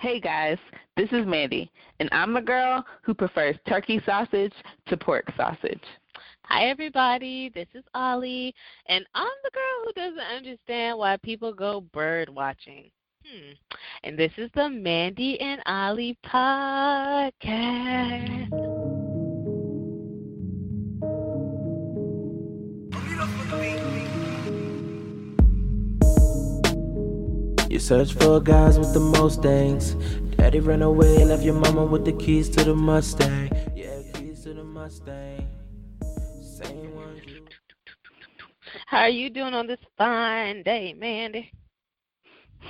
Hey guys, this is Mandy, and I'm the girl who prefers turkey sausage to pork sausage. Hi everybody, this is Ollie, and I'm the girl who doesn't understand why people go bird watching. Hmm. And this is the Mandy and Ollie podcast. You search for guys with the most things. Daddy ran away, left your mama with the keys to the Mustang. Yeah, keys to the Mustang. Same one. How are you doing on this fine day, Mandy?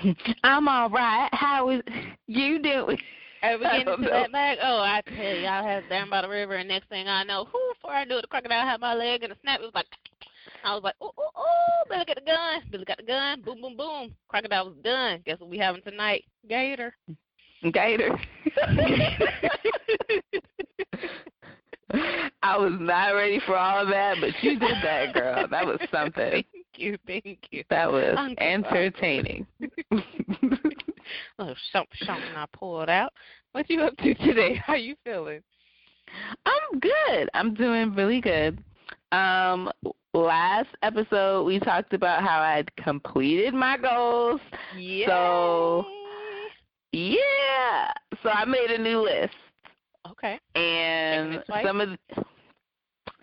I'm all right. How is you doing? Are we getting don't into know. that bag? Oh, I tell you, I was down by the river, and next thing I know, whoo, before I knew it, the crocodile had my leg, and the snap, it was like, I was like, oh, oh, oh, Billy got the gun. Billy got the gun. Boom, boom, boom. Crocodile was done. Guess what we having tonight? Gator. Gator. I was not ready for all of that, but you did that, girl. That was something. Thank you, thank you. That was Uncle Bob. entertaining. Oh, something, something I pulled out. What you up to today? How you feeling? I'm good. I'm doing really good. Um last episode we talked about how I'd completed my goals. Yeah. So- Yeah. So I made a new list okay. and Checking it twice? some of the,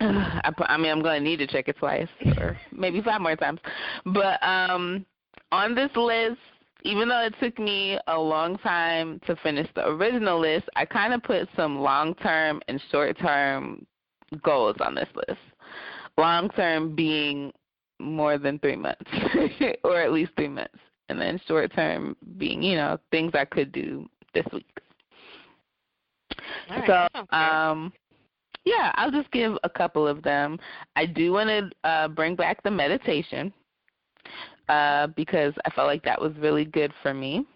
I, I mean I'm going to need to check it twice or maybe five more times. But um on this list even though it took me a long time to finish the original list, I kind of put some long-term and short-term goals on this list. Long-term being more than three months, or at least three months, and then short-term being, you know, things I could do this week. Right. so, that sounds fair. um, yeah, I'll just give a couple of them. I do want to uh, bring back the meditation uh, because I felt like that was really good for me.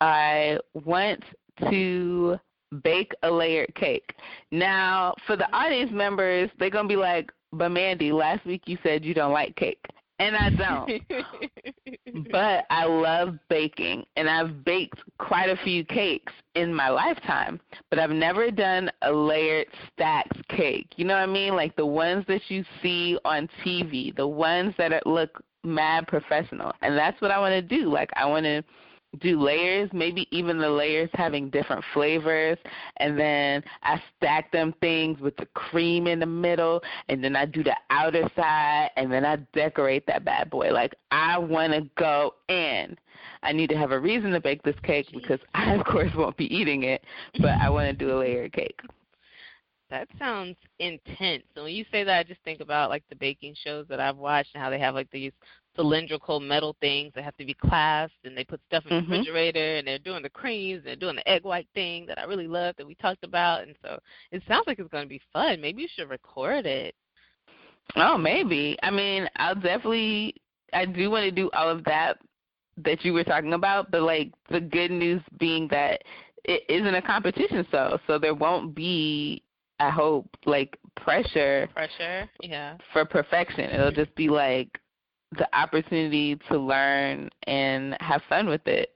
I want to bake a layered cake. Now, for the audience members, they're going to be like, but Mandy, last week you said you don't like cake. And I don't. but I love baking, and I've baked quite a few cakes in my lifetime, but I've never done a layered stacked cake. You know what I mean? Like the ones that you see on TV, the ones that look mad professional. And that's what I want to do. Like I want to do layers, maybe even the layers having different flavors, and then I stack them things with the cream in the middle, and then I do the outer side, and then I decorate that bad boy. Like I want to go in. I need to have a reason to bake this cake because I, of course, won't be eating it, but I want to do a layered cake. That sounds intense. And when you say that, I just think about like the baking shows that I've watched and how they have like these cylindrical metal things that have to be clasped and they put stuff in Mhm. the refrigerator and they're doing the creams and they're doing the egg white thing that I really love that we talked about. And so it sounds like it's going to be fun. Maybe you should record it. Oh, maybe. I mean, I'll definitely. I do want to do all of that that you were talking about, but like the good news being that it isn't a competition, so so there won't be. I hope like pressure Pressure. Yeah. for perfection. It'll just be like the opportunity to learn and have fun with it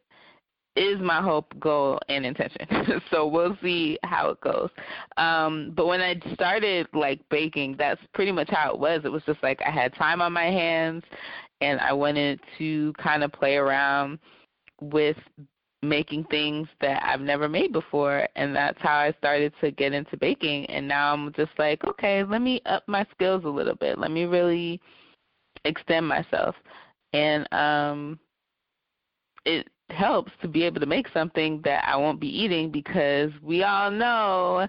is my hope, goal, and intention. so we'll see how it goes. Um, but when I started like baking, that's pretty much how it was. It was just like I had time on my hands and I wanted to kind of play around with making things that I've never made before and that's how I started to get into baking and now I'm just like, okay, let me up my skills a little bit. Let me really extend myself. And um it helps to be able to make something that I won't be eating because we all know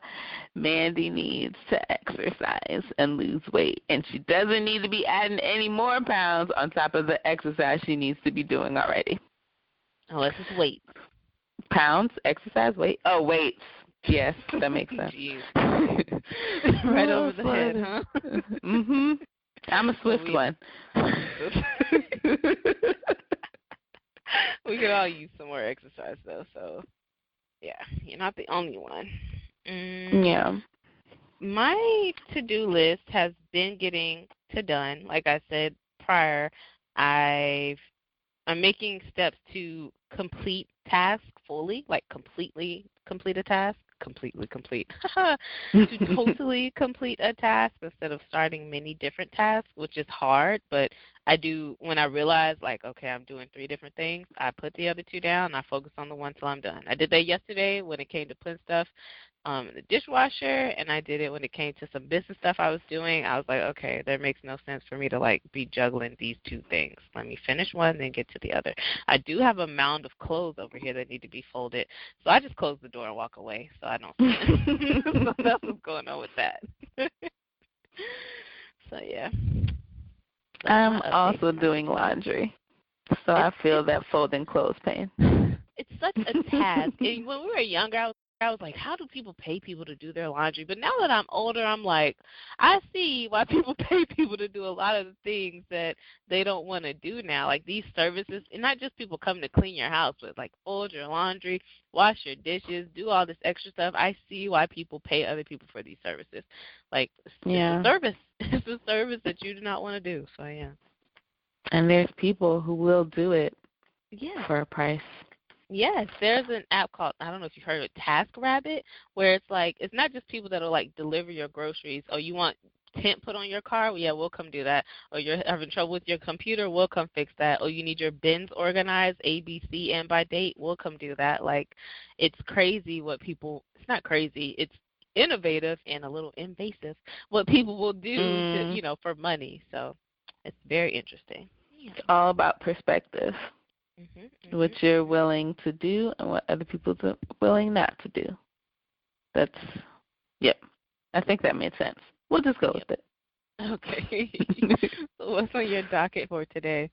Mandy needs to exercise and lose weight and she doesn't need to be adding any more pounds on top of the exercise she needs to be doing already. Unless it's weight. Pounds, exercise, weight. Oh, weights. Yes, that makes sense. Right over the head, huh? mhm. I'm a swift We- one. we could all use some more exercise though, so yeah, you're not the only one. Mm, yeah. My to-do list has been getting to done. Like I said prior, I've I'm making steps to complete tasks fully, like completely complete a task, completely complete, to totally complete a task instead of starting many different tasks, which is hard. But I do when I realize like, okay, I'm doing three different things. I put the other two down and I focus on the one till I'm done. I did that yesterday when it came to putting stuff um the dishwasher and I did it when it came to some business stuff I was doing. I was like, okay, that makes no sense for me to like be juggling these two things. Let me finish one then get to the other. I do have a mound of clothes over here that need to be folded. So I just close the door and walk away so I don't see so that's what's going on with that. so yeah. That's I'm also doing laundry. So I feel that folding clothes pain. It's such a task. and when we were younger, I was I was like, how do people pay people to do their laundry? But now that I'm older, I'm like, I see why people pay people to do a lot of the things that they don't want to do now. Like these services, and not just people come to clean your house, but like fold your laundry, wash your dishes, do all this extra stuff. I see why people pay other people for these services. Like it's yeah. a service. It's a service that you do not want to do. So yeah. And there's people who will do it yeah. for a price. Yes, there's an app called I don't know if you've heard of it, TaskRabbit, where it's like it's not just people that'll like deliver your groceries. Oh, you want tent put on your car? Well, yeah, we'll come do that. Or you're having trouble with your computer? We'll come fix that. Or you need your bins organized, A, B, C, and by date? We'll come do that. Like, it's crazy what people. It's not crazy. It's innovative and a little invasive what people will do mm. to you know for money. So it's very interesting. It's all about perspective mm-hmm, mm-hmm. what you're willing to do and what other people are willing not to do. That's, yep. I think that made sense. We'll just go yep. with it. Okay. so what's on your docket for today?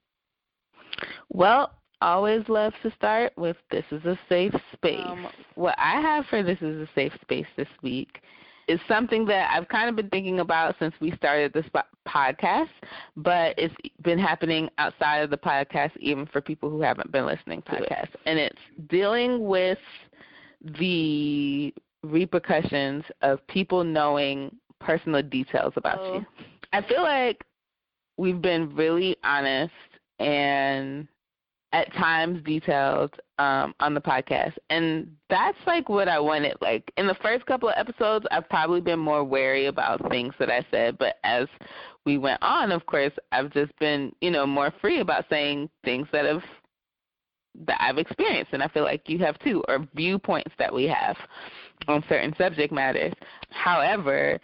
Well, always love to start with This is a Safe Space. Um, what I have for This is a Safe Space this week is something that I've kind of been thinking about since we started this podcast, but it's been happening outside of the podcast, even for people who haven't been listening to podcast. it. And it's dealing with the repercussions of people knowing personal details about oh. you. I feel like we've been really honest and at times detailed um, on the podcast, and that's like what I wanted. Like in the first couple of episodes, I've probably been more wary about things that I said, but as we went on, of course, I've just been you know more free about saying things that have that I've experienced, and I feel like you have too, or viewpoints that we have on certain subject matters. However,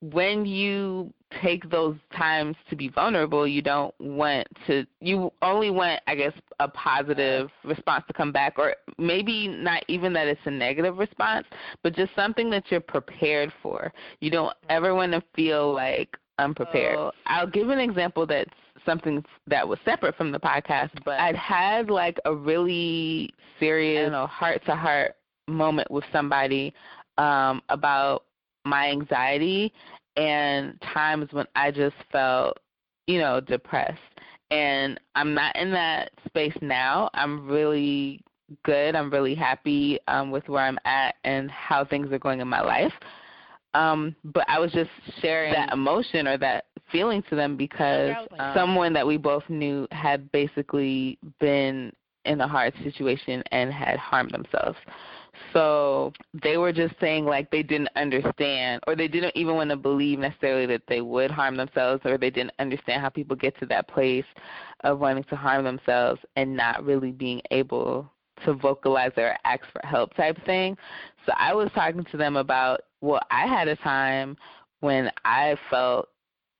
when you take those times to be vulnerable, you don't want to, you only want, I guess, a positive response to come back, or maybe not even that it's a negative response, but just something that you're prepared for. You don't ever want to feel like unprepared. So I'll give an example that's something that was separate from the podcast, but I'd had like a really serious, heart to heart moment with somebody um, about my anxiety and times when I just felt, you know, depressed. And I'm not in that space now. I'm really good. I'm really happy um, with where I'm at and how things are going in my life. Um, but I was just sharing that emotion or that feeling to them because um, someone that we both knew had basically been in a hard situation and had harmed themselves. So they were just saying like they didn't understand or they didn't even want to believe necessarily that they would harm themselves or they didn't understand how people get to that place of wanting to harm themselves and not really being able to vocalize or ask for help type thing. So I was talking to them about well, I had a time when I felt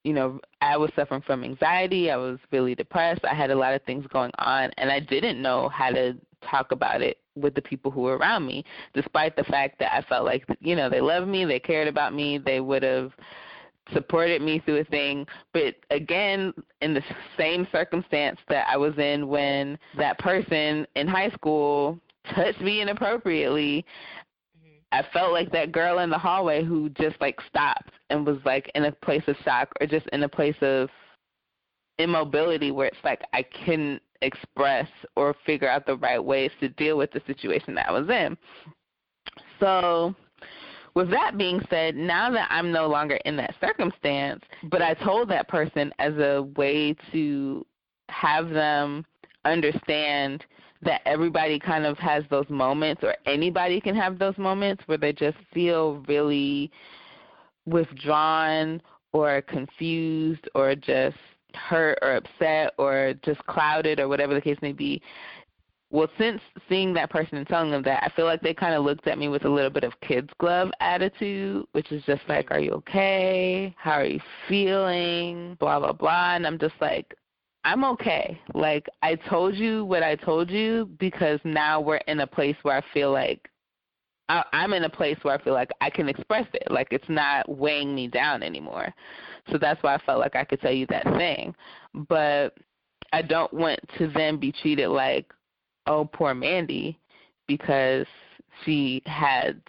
you know, I was suffering from anxiety. I was really depressed. I had a lot of things going on, and I didn't know how to talk about it with the people who were around me, despite the fact that I felt like, you know, they loved me, they cared about me, they would have supported me through a thing. But again, in the same circumstance that I was in when that person in high school touched me inappropriately, mm-hmm. I felt like that girl in the hallway who just like stopped and was like in a place of shock or just in a place of immobility where it's like I couldn't express or figure out the right ways to deal with the situation that I was in. So, with that being said, now that I'm no longer in that circumstance, but I told that person as a way to have them understand that everybody kind of has those moments or anybody can have those moments where they just feel really withdrawn or confused or just hurt or upset or just clouded or whatever the case may be. Well, since seeing that person and telling them that, I feel like they kind of looked at me with a little bit of kids glove attitude, which is just like, "Are you okay? How are you feeling?" blah blah blah, and I'm just like, I'm okay. Like I told you what I told you because now we're in a place where I feel like I, I'm in a place where I feel like I can express it. Like it's not weighing me down anymore. So that's why I felt like I could tell you that thing. But I don't want to then be treated like, oh, poor Mandy, because she had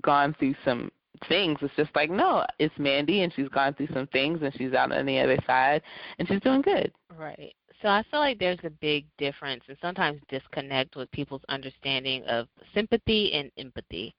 gone through some things. It's just like, no, it's Mandy and she's gone through some things and she's out on the other side and she's doing good. Right. So I feel like there's a big difference and sometimes disconnect with people's understanding of sympathy and empathy.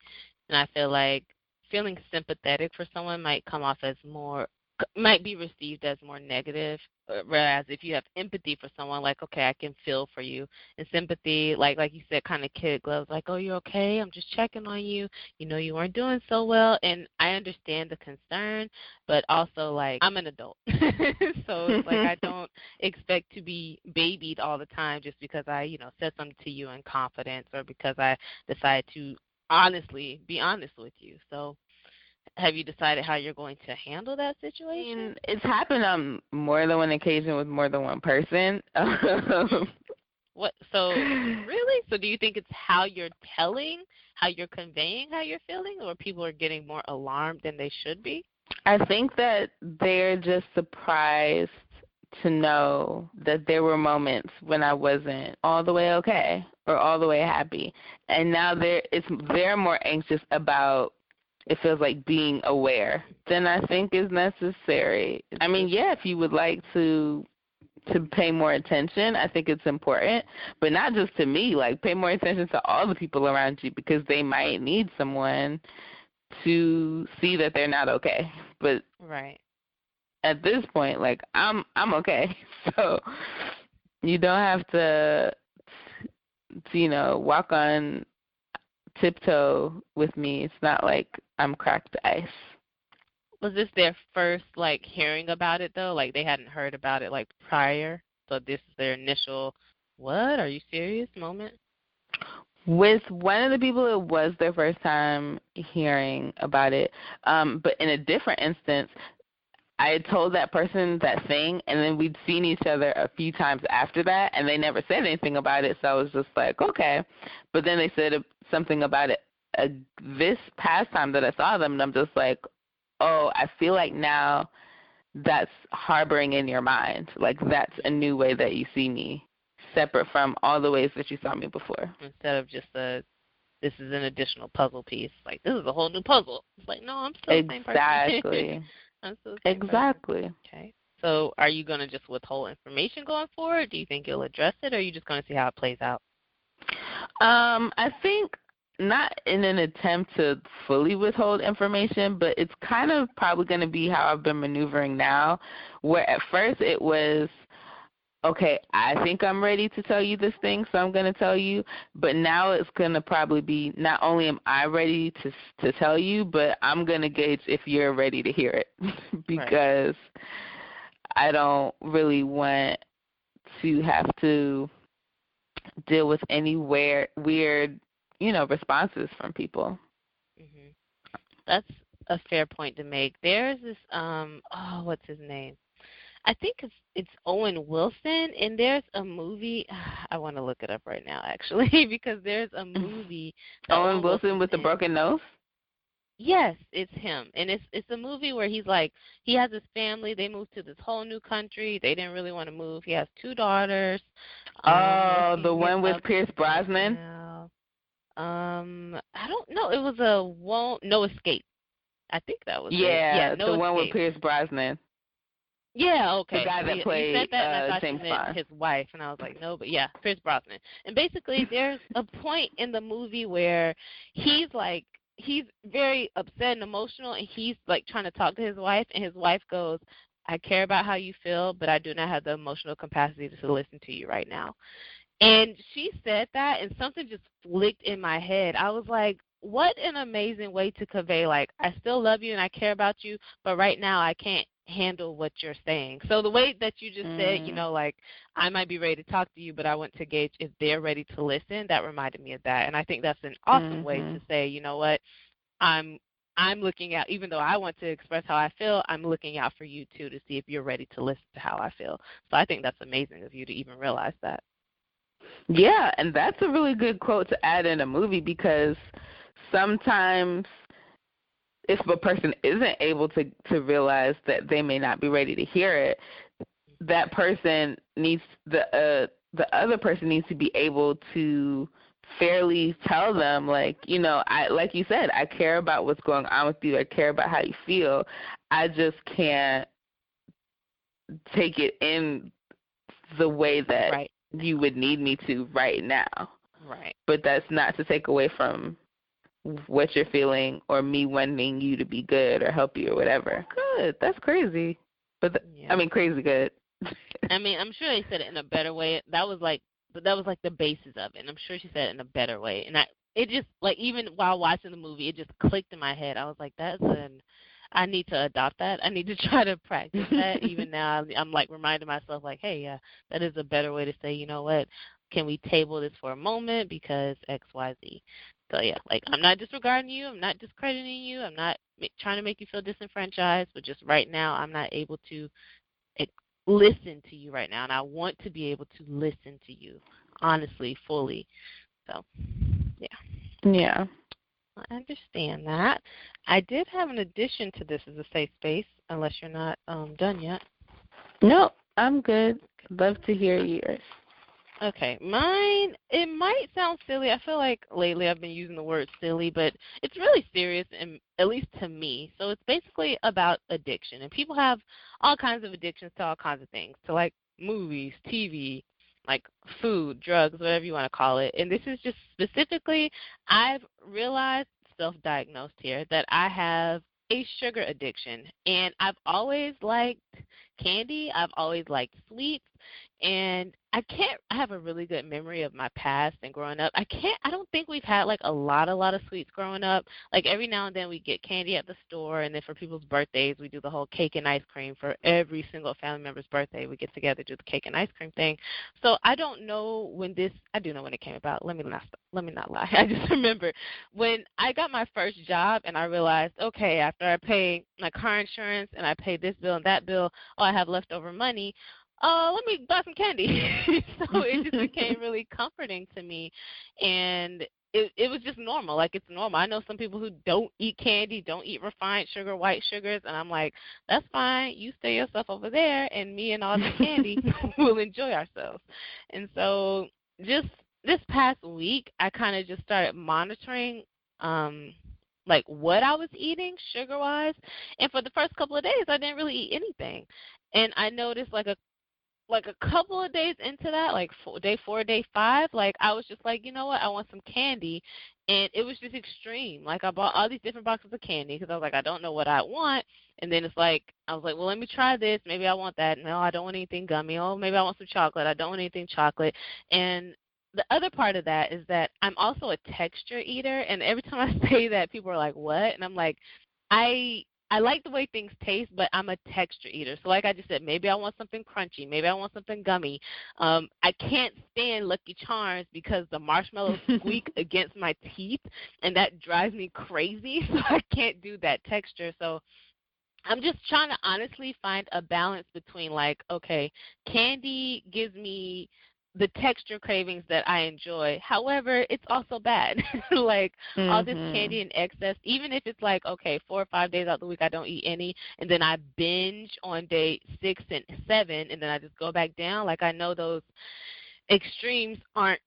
And I feel like feeling sympathetic for someone might come off as more might be received as more negative uh, whereas if you have empathy for someone like okay i can feel for you and sympathy like like you said kind of kid gloves like oh you're okay? I'm just checking on you. You know you weren't doing so well and i understand the concern but also like i'm an adult. So it's like i don't expect to be babied all the time just because i you know said something to you in confidence or because i decided to honestly be honest with you. So have you decided how you're going to handle that situation? it's happened on more than one occasion with more than one person. Um, what? So really? So do you think it's how you're telling, how you're conveying how you're feeling, or people are getting more alarmed than they should be? I think that they're just surprised to know that there were moments when I wasn't all the way okay or all the way happy. And now they're it's they're more anxious about it feels like being aware, then I think is necessary. I mean, yeah, if you would like to to pay more attention, I think it's important, but not just to me, like pay more attention to all the people around you because they might need someone to see that they're not okay. But right. At this point, like I'm I'm okay. So you don't have to you know, walk on tiptoe with me. It's not like I'm cracked ice. Was this their first like hearing about it though? Like they hadn't heard about it like prior, so this is their initial "What? Are you serious?" moment. With one of the people, it was their first time hearing about it. Um, but in a different instance, I had told that person that thing, and then we'd seen each other a few times after that, and they never said anything about it. So I was just like, okay. But then they said something about it uh, this past time that I saw them, and I'm just like, oh, I feel like now that's harboring in your mind. Like that's a new way that you see me, separate from all the ways that you saw me before. Instead of just a, this is an additional puzzle piece. Like this is a whole new puzzle. It's like no, I'm still exactly. the same person. I'm still exactly. Person. Okay. So are you going to just withhold information going forward? Do you think you'll address it, or are you just going to see how it plays out? Um, I think not in an attempt to fully withhold information, but it's kind of probably going to be how I've been maneuvering now, where at first it was okay, I think I'm ready to tell you this thing, so I'm going to tell you. But now it's going to probably be not only am I ready to to tell you, but I'm going to gauge if you're ready to hear it because right. I don't really want to have to deal with any weird weird you know responses from people. hmm That's a fair point to make. There's this um oh what's his name? I think it's it's Owen Wilson and there's a movie I want to look it up right now actually because there's a movie Owen Wilson with the broken nose? Yes, it's him. And it's it's a movie where he's like he has his family, they moved to this whole new country. They didn't really want to move. He has two daughters. Um, oh, the one with Pierce Brosnan? Um, I don't know. It was a won't no escape. I think that was yeah, it. yeah, no the one with Pierce Brosnan. Yeah, okay. The guy that he, played he said that, and uh, I thought James meant his wife, and I was like, no, but yeah, Pierce Brosnan. And basically, there's a point in the movie where he's like, he's very upset and emotional, and he's like trying to talk to his wife, and his wife goes, "I care about how you feel, but I do not have the emotional capacity to listen to you right now." And she said that, and something just flicked in my head. I was like, what an amazing way to convey, like, I still love you and I care about you, but right now I can't handle what you're saying. So the way that you just mm. said, you mm. know, like I might be ready to talk to you, but I want to gauge if they're ready to listen. That reminded me of that, and I think that's an awesome mm-hmm. way to mm-hmm. say, you know what, I'm I'm looking out. Even though I want to express how I feel, I'm looking out for you too to see if you're ready to listen to how I feel. So I think that's amazing of you to even realize that. Yeah, and that's a really good quote to add in a movie because sometimes if a person isn't able to to realize that they may not be ready to hear it, that person needs the uh the other person needs to be able to fairly tell them like you know i like you said i care about what's going on with you i care about how you feel i just can't take it in the way that right. You would need me to right now right but that's not to take away from what you're feeling or me wanting you to be good or help you or whatever. Good. That's crazy. But th- yeah. I mean crazy good. I mean, I'm sure they said it in a better way. That was like but that was like the basis of it. And I'm sure she said it in a better way. And I it just like even while watching the movie, it just clicked in my head. I was like, that's an I need to adopt that. I need to try to practice that. even now, I'm like reminding myself, like, hey, yeah, that is a better way to say, you know what? Can we table this for a moment because X, Y, Z? So yeah, like I'm not disregarding you. I'm not discrediting you. I'm not trying to make you feel disenfranchised. But just right now, I'm not able to eh, listen to you right now, and I want to be able to listen to you honestly, fully. So, yeah. Yeah. I understand that. I did have an addition to this as a safe space, unless you're not um, done yet. No, I'm good. Love to hear yours. Okay, mine. It might sound silly. I feel like lately I've been using the word silly, but it's really serious, and at least to me. So it's basically about addiction, and people have all kinds of addictions to all kinds of things, to like movies, TV, like food, drugs, whatever you want to call it. And this is just specifically, I've realized, self-diagnosed here, that I have a sugar addiction, and I've always liked candy. I've always liked sweets, and I can't I have a really good memory of my past and growing up. I can't I don't think we've had like a lot a lot of sweets growing up. Like every now and then we get candy at the store and then for people's birthdays we do the whole cake and ice cream for every single family member's birthday. We get together do the cake and ice cream thing. So I don't know when this I do know when it came about. Let me not let me not lie. I just remember when I got my first job and I realized, okay, after I pay my car insurance and I pay this bill and that bill, oh I have leftover money uh, let me buy some candy. so it just became really comforting to me, and it it was just normal. Like it's normal. I know some people who don't eat candy, don't eat refined sugar, white sugars, and I'm like, that's fine. You stay yourself over there, and me and all the candy will enjoy ourselves. And so just this past week, I kind of just started monitoring um like what I was eating sugar wise. And for the first couple of days I didn't really eat anything. And I noticed like a like a couple of days into that, like four, day four, day five, like I was just like, you know what, I want some candy, and it was just extreme. Like I bought all these different boxes of candy because I was like, I don't know what I want, and then it's like I was like, well, let me try this. Maybe I want that. No, I don't want anything gummy. Oh, maybe I want some chocolate. I don't want anything chocolate. And the other part of that is that I'm also a texture eater, and every time I say that, people are like, what? And I'm like, I I like the way things taste, but I'm a texture eater. So like I just said, maybe I want something crunchy, maybe I want something gummy. Um, I can't stand Lucky Charms because the marshmallows squeak against my teeth, and that drives me crazy. So I can't do that texture. So I'm just trying to honestly find a balance between like, okay, candy gives me the texture cravings that I enjoy. However, it's also bad. like mm-hmm. all this mm-hmm. candy in excess, even if it's like, okay, four or five days out of the week I don't eat any and then I binge on day six and seven and then I just go back down, like I know those extremes aren't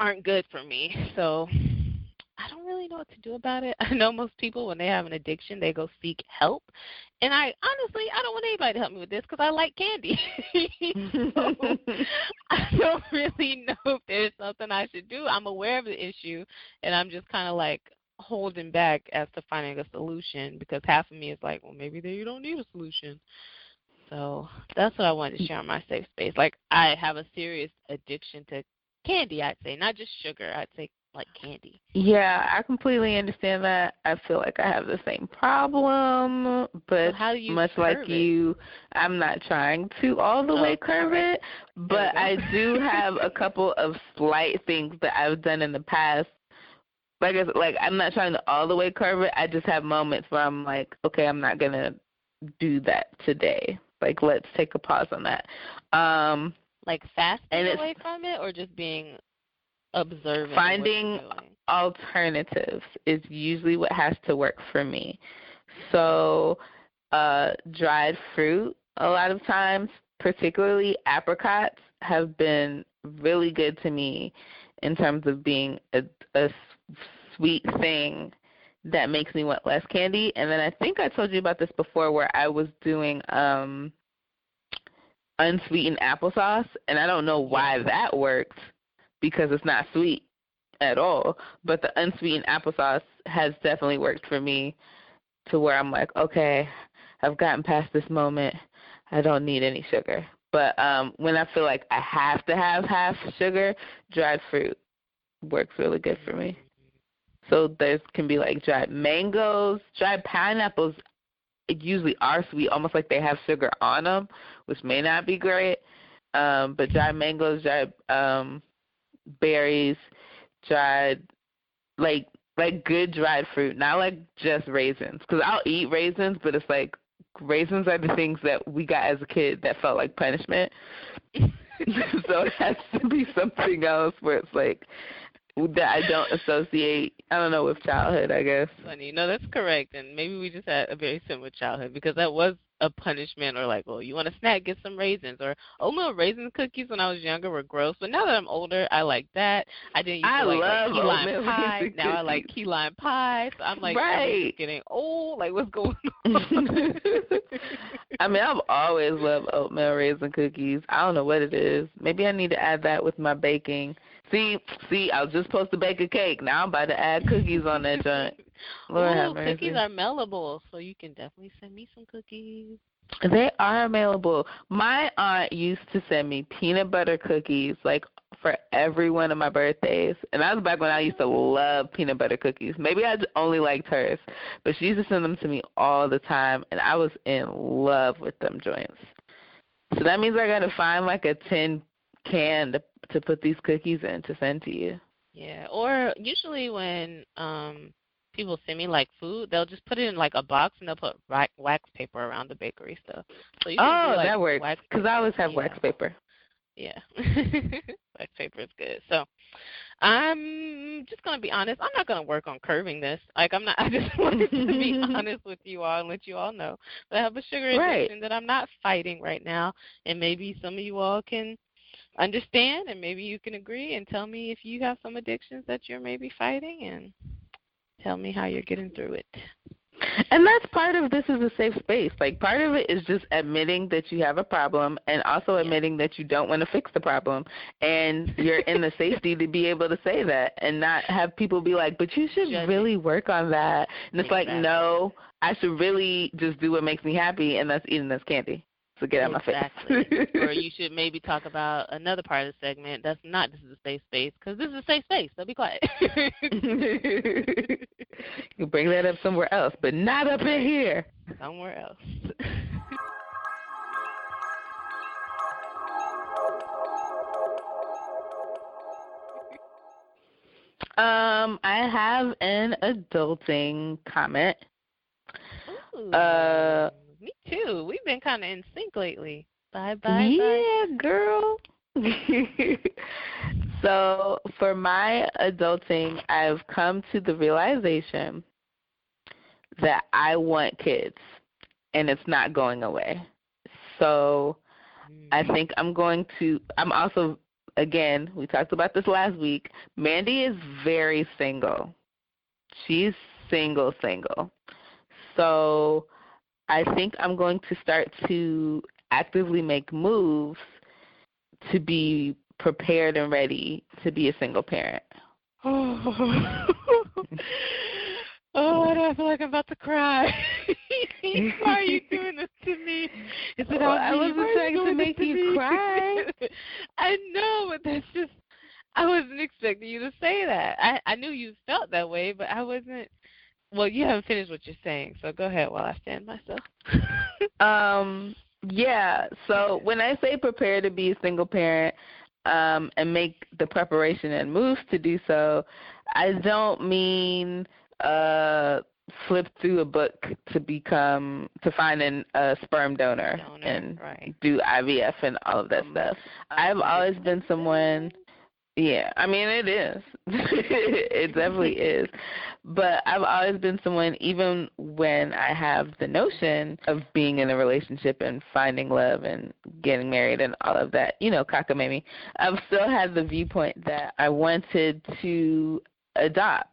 aren't good for me. So I don't really know what to do about it. I know most people, when they have an addiction, they go seek help. And I honestly, I don't want anybody to help me with this because I like candy. so, I don't really know if there's something I should do. I'm aware of the issue, and I'm just kind of like holding back as to finding a solution because half of me is like, well, maybe there you don't need a solution. So that's what I wanted to mm. share on my safe space. Like I have a serious addiction to candy. I'd say not just sugar. I'd say like candy. Yeah, I completely understand that. I feel like I have the same problem, but so how do you much like curb you, I'm not trying to all the Oh, way alright. it, but I do have a couple of slight things that I've done in the past. Like I said, like I'm not trying to all the way curb it. I just have moments where I'm like, okay, I'm not gonna do that today. Like let's take a pause on that. Um like fasting And away from it, or just being what Finding alternatives is usually what has to work for me. So, uh, dried fruit, a lot of times, particularly apricots, have been really good to me in terms of being a, a sweet thing that makes me want less candy. And then I think I told you about this before where I was doing um unsweetened applesauce and I don't know why that worked because it's not sweet at all. But the unsweetened applesauce has definitely worked for me to where I'm like, okay, I've gotten past this moment. I don't need any sugar. But um when I feel like I have to have half sugar, dried fruit works really good for me. So there's can be like dried mangoes, dried pineapples It usually are sweet, almost like they have sugar on them, which may not be great. Um, but dried mangoes, dried um, berries, dried like like good dried fruit, not like just raisins. Because I'll eat raisins, but it's like raisins are the things that we got as a kid that felt like punishment. so it has to be something else where it's like that I don't associate. I don't know with childhood. I guess. Funny. No, that's correct. And maybe we just had a very similar childhood because that was a punishment or like, well, you want a snack, get some raisins. Or oatmeal raisin cookies when I was younger were gross. But now that I'm older, I like that. I didn't used I to like, love like key lime pie. Now I like key lime pie. So I'm like, Right. everything's getting old. Like, what's going on? I mean, I've always loved oatmeal raisin cookies. I don't know what it is. Maybe I need to add that with my baking. See, see, I was just supposed to bake a cake. Now I'm about to add cookies on that joint. Lord Ooh, cookies are mellowable, so you can definitely send me some cookies. They are available. My aunt used to send me peanut butter cookies like for every one of my birthdays. And that was back when I used to love peanut butter cookies. Maybe I only liked hers, but she used to send them to me all the time and I was in love with them joints. So that means I got to find like a tin can to to put these cookies in to send to you. Yeah, or usually when um people send me like food, they'll just put it in like a box and they'll put wax, wax paper around the bakery stuff. So you can Oh, do, like, that works. Because I always have yeah. wax paper. Yeah. wax paper is good. So I'm just gonna be honest, I'm not gonna work on curbing this. Like I'm not I just wanted to be honest with you all and let you all know that I have a sugar Right. addiction that I'm not fighting right now and maybe some of you all can understand and maybe you can agree and tell me if you have some addictions that you're maybe fighting and tell me how you're getting through it. And that's part of this is a safe space. Like part of it is just admitting that you have a problem and also admitting that you don't want to fix the problem. And you're in the safety to be able to say that and not have people be like, But you should Judging. really work on that and it's like, No, I should really just do what makes me happy and that's eating this candy. So get out exactly. my face. or you should maybe talk about another part of the segment that's not this is a safe space because this is a safe space. So be quiet. you bring that up somewhere else, but not up in here. Somewhere else. Um, I have an adulting comment. Ooh, Uh, too. We've been kind of in sync lately. Bye bye bye. yeah, girl. so for my adulting, I've come to the realization that I want kids, and it's not going away. So I Mm. think I'm going to. I'm also, again, we talked about this last week. Mandy is very single. She's single, single. So I think I'm going to start to actively make moves to be prepared and ready to be a single parent. oh, oh I feel like I'm about to cry. Why are you doing this to me? Is it Well, I wasn't trying to make you me? cry. I know, but that's just I wasn't expecting you to say that. I I knew you felt that way, but I wasn't. Well, you haven't finished what you're saying, so go ahead while I stand myself. um. Yeah. So when I say prepare to be a single parent, um, and make the preparation and moves to do so, I don't mean uh flip through a book to become to find an, a sperm donor, Donor, and right. do IVF and all of that Um, stuff. I've always been someone. Yeah, I mean it is. it definitely is. But I've always been someone, even when I have the notion of being in a relationship and finding love and getting married and all of that, you know, cockamamie, I've still had the viewpoint that I wanted to adopt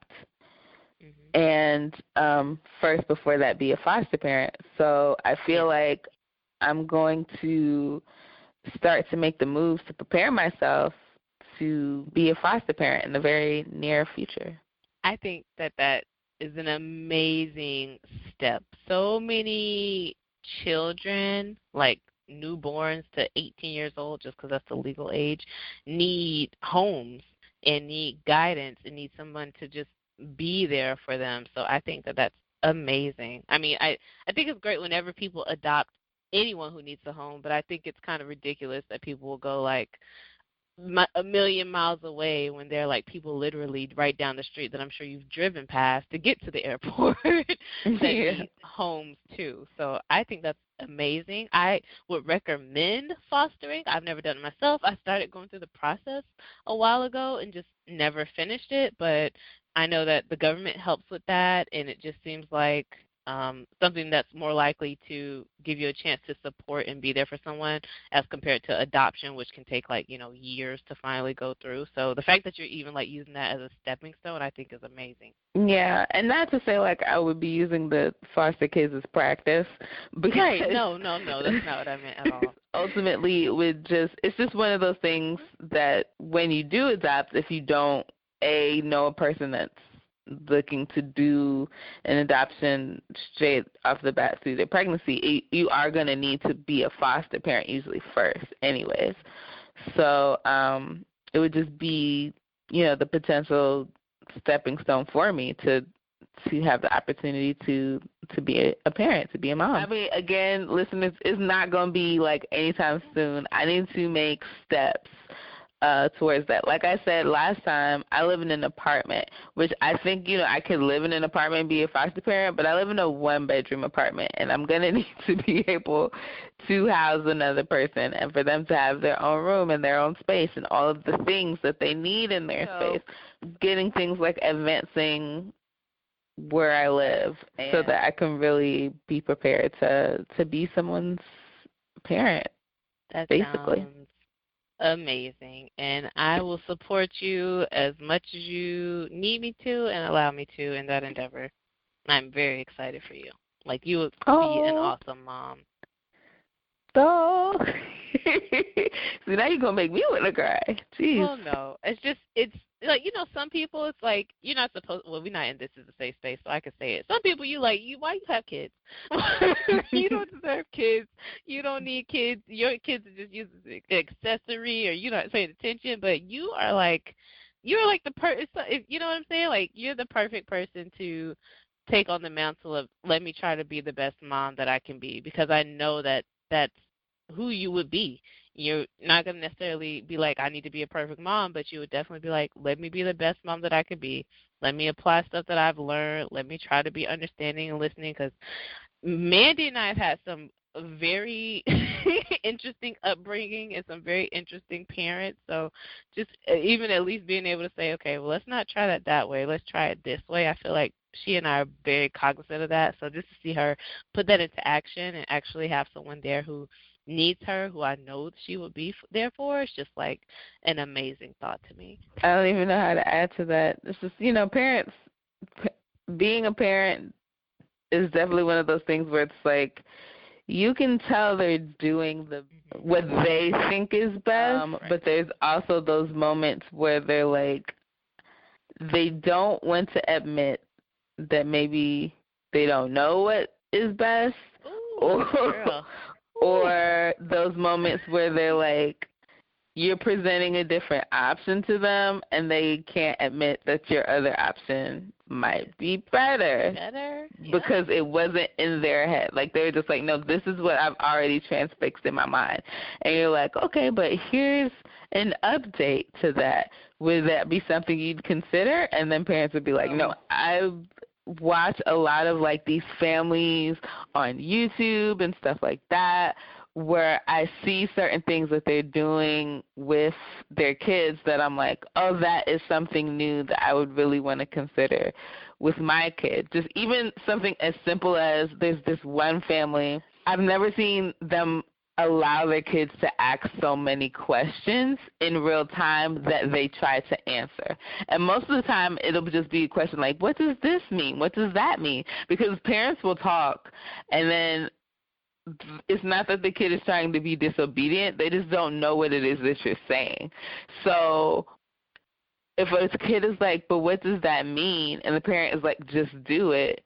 Mhm. and um first before that be a foster parent. So I feel like I'm going to start to make the moves to prepare myself to be a foster parent in the very near future. I think that that is an amazing step. So many children, like newborns to 18 years old, just because that's the legal age, need homes and need guidance and need someone to just be there for them. So I think that that's amazing. I mean, I I think it's great whenever people adopt anyone who needs a home, but I think it's kind of ridiculous that people will go like a million miles away when they're like people literally right down the street that I'm sure you've driven past to get to the airport that Yeah. need homes too. So I think that's amazing. I would recommend fostering. I've never done it myself. I started going through the process a while ago and just never finished it, but I know that the government helps with that and it just seems like um, something that's more likely to give you a chance to support and be there for someone as compared to adoption, which can take like you know years to finally go through. So the fact that you're even like using that as a stepping stone, I think is amazing. Yeah, and not to say like I would be using the foster kids as practice, because Right? No, no, no. That's not what I meant at all. ultimately it would just it's just one of those things that when you do adopt, if you don't a know a person that's looking to do an adoption straight off the bat through their pregnancy, you are going to need to be a foster parent usually first, anyways. So um, it would just be, you know, the potential stepping stone for me to to have the opportunity to to be a, a parent, to be a mom. I mean, again, listen, it's, it's not going to be like anytime soon. I need to make steps uh towards that. Like I said last time, I live in an apartment, which I think, you know, I could live in an apartment and be a foster parent, but I live in a one bedroom apartment and I'm gonna need to be able to house another person and for them to have their own room and their own space and all of the things that they need in their So- space. Getting things like advancing where I live so that I can really be prepared to to be someone's parent. That Basically. sounds amazing, and I will support you as much as you need me to and allow me to in that endeavor. I'm very excited for you. Like you would be an Oh. awesome mom. So, see now you're gonna make me want to cry. Jeez. Well, no, it's just it's like you know some people it's like you're not supposed. Well, we're not in this is a safe space, so I can say it. Some people you like you why you have kids? you don't deserve kids. You don't need kids. Your kids are just used as an accessory, or you're not paying attention. But you are like you're like the per. If you know what I'm saying, like you're the perfect person to take on the mantle of let me try to be the best mom that I can be because I know that that's who you would be you're not going to necessarily be like, I need to be a perfect mom, but you would definitely be like, let me be the best mom that I could be. Let me apply stuff that I've learned. Let me try to be understanding and listening because Mandy and I have had some very interesting upbringing and some very interesting parents. So just uh, even at least being able to say, okay, well, let's not try that that way. Let's try it this way. I feel like she and I are very cognizant of that. So just to see her put that into action and actually have someone there who needs her, who I know she would be there for, it's just like an amazing thought to me. I don't even know how to add to that. It's just you know, parents p- being a parent is definitely one of those things where it's like you can tell they're doing the what they think is best, Um, but there's also those moments where they're like they don't want to admit that maybe they don't know what is best Ooh, or or those moments where they're like you're presenting a different option to them and they can't admit that your other option might be better. Better. Yeah. Because it wasn't in their head. Like they're just like, No, this is what I've already transfixed in my mind and you're like, Okay, but here's an update to that. Would that be something you'd consider? And then parents would be like, No, I watch a lot of like these families on YouTube and stuff like that where I see certain things that they're doing with their kids that I'm like, oh, that is something new that I would really want to consider with my kid. Just even something as simple as there's this one family. I've never seen them allow their kids to ask so many questions in real time that they try to answer. And most of the time it'll just be a question like, what does this mean? What does that mean? Because parents will talk and then it's not that the kid is trying to be disobedient. They just don't know what it is that you're saying. So if a kid is like, but what does that mean? And the parent is like, just do it.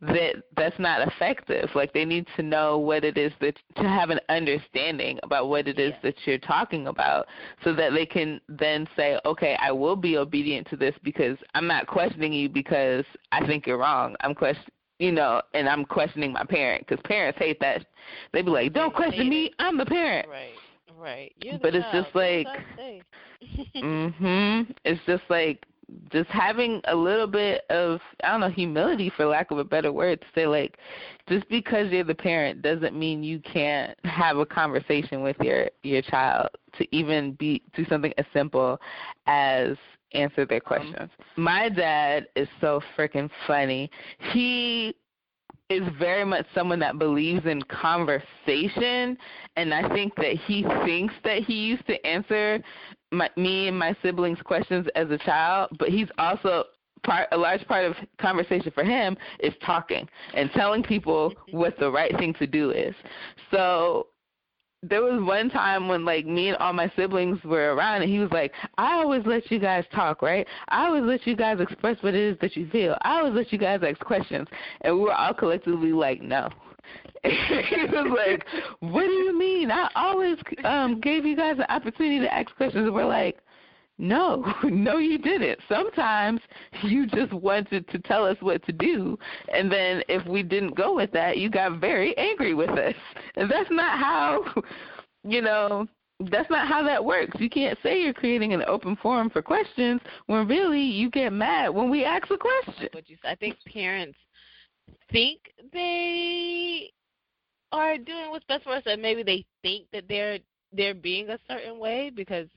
That that's not effective. Like they need to know what it is that to have an understanding about what it is yeah. that you're talking about, so that they can then say, okay, I will be obedient to this because I'm not questioning you because I think you're wrong. I'm question you know, and I'm questioning my parent because parents hate that. They be like, "Don't question me, I'm the parent." Right, right. You're but it's child. just like, mhm. It's just like just having a little bit of I don't know humility, for lack of a better word, to say like, just because you're the parent doesn't mean you can't have a conversation with your your child to even be do something as simple as answer their uh-huh. questions. Um, My dad is so freaking funny. He is very much someone that believes in conversation and I think that he thinks that he used to answer my, me and my siblings questions as a child, but he's also part a large part of conversation for him is talking and telling people what the right thing to do is. So there was one time when like me and all my siblings were around and he was like, I always let you guys talk, right? I always let you guys express what it is that you feel. I always let you guys ask questions and we were all collectively like, No. he was like, What do you mean? I always um gave you guys the opportunity to ask questions and we're like, no, no, you didn't. Sometimes you just wanted to tell us what to do, and then if we didn't go with that, you got very angry with us. And that's not how, you know, that's not how that works. You can't say you're creating an open forum for questions when really you get mad when we ask a question. I think parents think they are doing what's best for us, and maybe they think that they're they're being a certain way because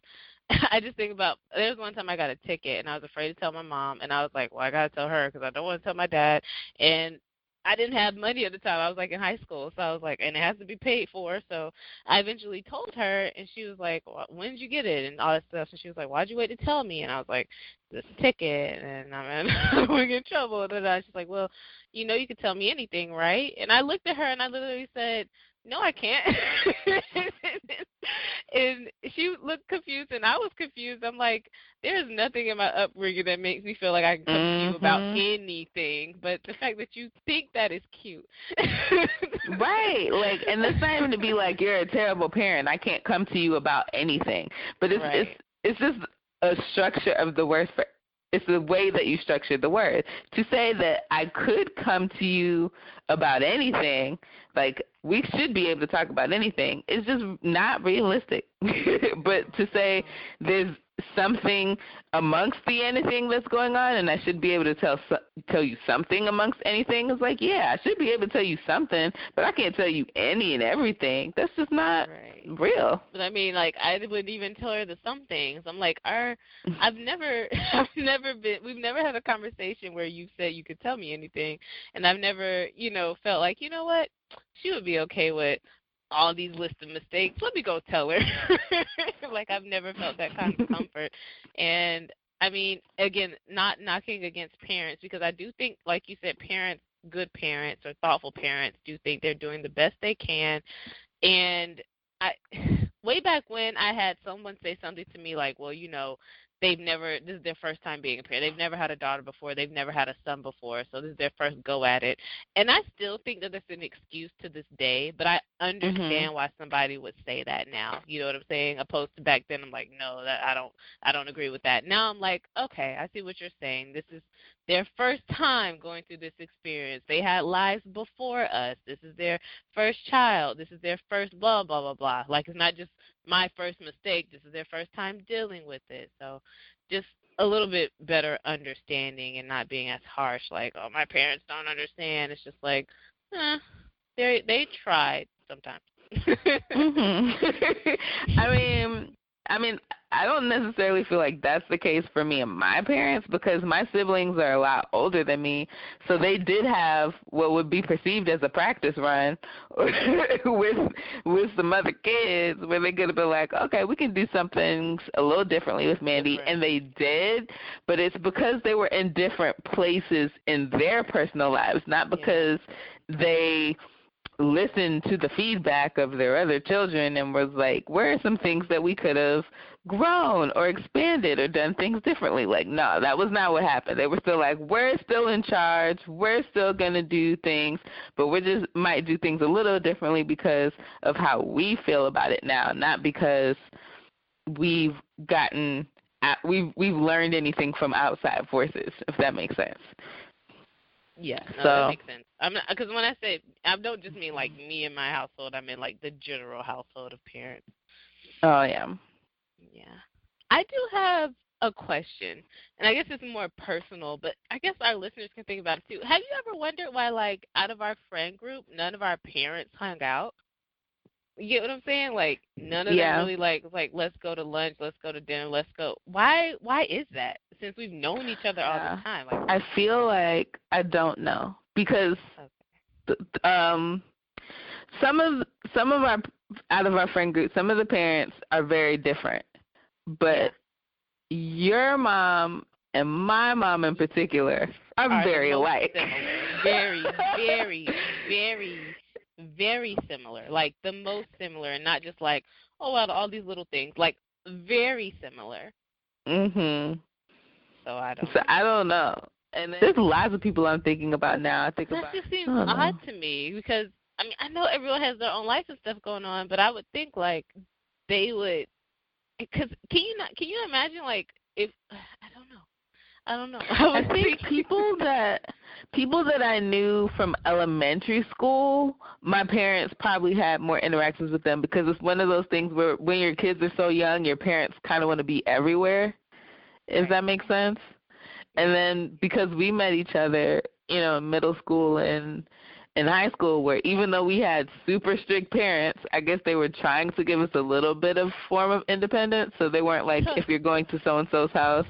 I just think about there was one time I got a ticket and I was afraid to tell my mom and I was like, well, I gotta tell her because I don't want to tell my dad and I didn't have money at the time. I was like in high school, so I was like, and it has to be paid for. So I eventually told her, and she was like, well, "When did you get it?" and all that stuff. And she was like, "Why'd you wait to tell me?" And I was like, "This ticket," and I'm in, I'm gonna get in trouble. And she's like, "Well, you know, you could tell me anything, right?" And I looked at her and I literally said, no, I can't. and she looked confused, and I was confused. I'm like, there's nothing in my upbringing that makes me feel like I can come mm-hmm. to you about mm-hmm. anything. But the fact that you think that is cute. right. Like, and the even to be like you're a terrible parent. I can't come to you about anything. But it's right. it's it's just a structure of the words for it's the way that you structure the word. To say that I could come to you about anything, like we should be able to talk about anything, is just not realistic. but to say there's something amongst the anything that's going on, and I should be able to tell tell you something amongst anything. It's like, yeah, I should be able to tell you something, but I can't tell you any and everything. That's just not right. real. But I mean, like, I wouldn't even tell her the some things. I'm like, our, I've never, I've never been, we've never had a conversation where you said you could tell me anything, and I've never, you know, felt like, you know what, she would be okay with all these list of mistakes. Let me go tell her. like I've never felt that kind of comfort. And I mean, again, not knocking against parents because I do think, like you said, parents, good parents or thoughtful parents, do think they're doing the best they can. And I, way back when, I had someone say something to me like, "Well, you know, they've never this is their first time being a parent. They've never had a daughter before. They've never had a son before. So this is their first go at it. And I still think that that's an excuse to this day, but I understand Mhm. why somebody would say that now. You know what I'm saying? Opposed to back then I'm like, no, that I don't I don't agree with that. Now I'm like, okay, I see what you're saying. This is their first time going through this experience. They had lives before us. This is their first child. This is their first blah blah blah blah. Like it's not just my first mistake. This is their first time dealing with it. So just a little bit better understanding and not being as harsh like, oh my parents don't understand. It's just like, eh, they they tried sometimes. Mhm. I mean, I mean, I don't necessarily feel like that's the case for me and my parents because my siblings are a lot older than me, so they did have what would be perceived as a practice run with with some other kids where they could have been like, okay, we can do some things a little differently with Mandy, and they did, but it's because they were in different places in their personal lives, not because they listened to the feedback of their other children and was like, where are some things that we could have grown or expanded or done things differently? Like, no, that was not what happened. They were still like, we're still in charge. We're still going to do things, but we just might do things a little differently because of how we feel about it now, not because we've gotten we've we've learned anything from outside forces, if that makes sense. Yeah, no, So- that makes sense. I'm not because when I say I don't just mean like me and my household. I mean like the general household of parents. Oh yeah. Yeah, I do have a question, and I guess it's more personal, but I guess our listeners can think about it too. Have you ever wondered why, like, out of our friend group, none of our parents hung out? You get what I'm saying? Like, none of Yeah. them really like like, let's go to lunch, let's go to dinner, let's go. Why? Why is that? Since we've known each other all Yeah. the time, like, I feel like I don't know because th- th- um some of some of our out of our friend group, some of the parents are very different. But your mom and my mom in particular are, are very alike. Similar. Very, very, very, very similar. Like the most similar, and not just like, oh well, all these little things. Like very similar. mhm. So I don't. So I don't know. And there's lots of people I'm thinking about now. I think that about just seems don't know. odd to me because I mean I know everyone has their own life and stuff going on, but I would think like they would. Because can you not? Can you imagine like if I don't know. I don't know. I I think people that people that I knew from elementary school, my parents probably had more interactions with them because it's one of those things where when your kids are so young, your parents kind of want to be everywhere. If Right. that makes sense. And then because we met each other, you know, in middle school and in high school where even though we had super strict parents, I guess they were trying to give us a little bit of form of independence. So they weren't like, if you're going to so and so's house,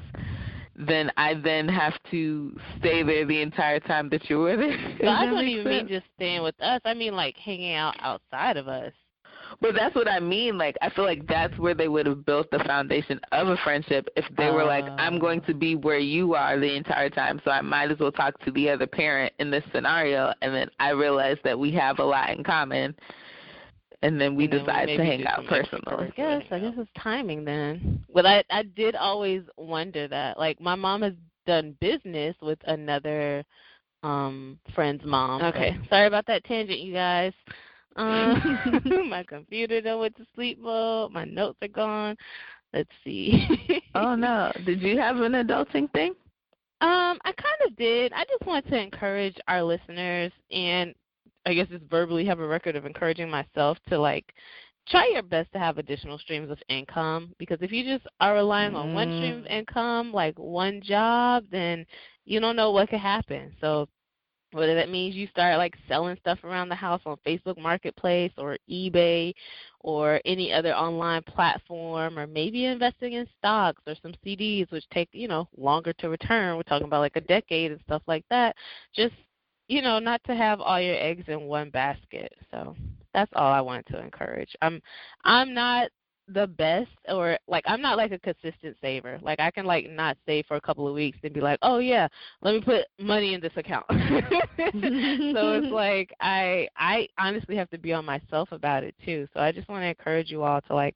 then I then have to stay there the entire time that you were there. So I don't even mean just staying with us. I mean like hanging out outside of us. But that's what I mean. Like I feel like that's where they would have built the foundation of a friendship if they were like, I'm going to be where you are the entire time, so I might as well talk to the other parent in this scenario. And then I realize that we have a lot in common, and then we And then decide to hang out personally. extra- I guess I guess it's timing then. But I I did always wonder that. Like my mom has done business with another um friend's mom. Okay. So, sorry about that tangent, you guys. Um, my computer done went to sleep mode. My notes are gone. Let's see. Oh no! Did you have an adulting thing? Um, I kind of did. I just want to encourage our listeners, and I guess just verbally have a record of encouraging myself to like try your best to have additional streams of income because if you just are relying on one stream of Mm. income, like one job, then you don't know what could happen. So whether that means you start like selling stuff around the house on Facebook Marketplace or eBay or any other online platform or maybe investing in stocks or some CDs which take, you know, longer to return. We're talking about like a decade and stuff like that. Just, you know, not to have all your eggs in one basket. So that's all I wanted to encourage. I'm I'm not the best or like I'm not like a consistent saver. Like I can like not save for a couple of weeks and be like, "Oh yeah, let me put money in this account." so it's like I I honestly have to be on myself about it too. So I just want to encourage you all to like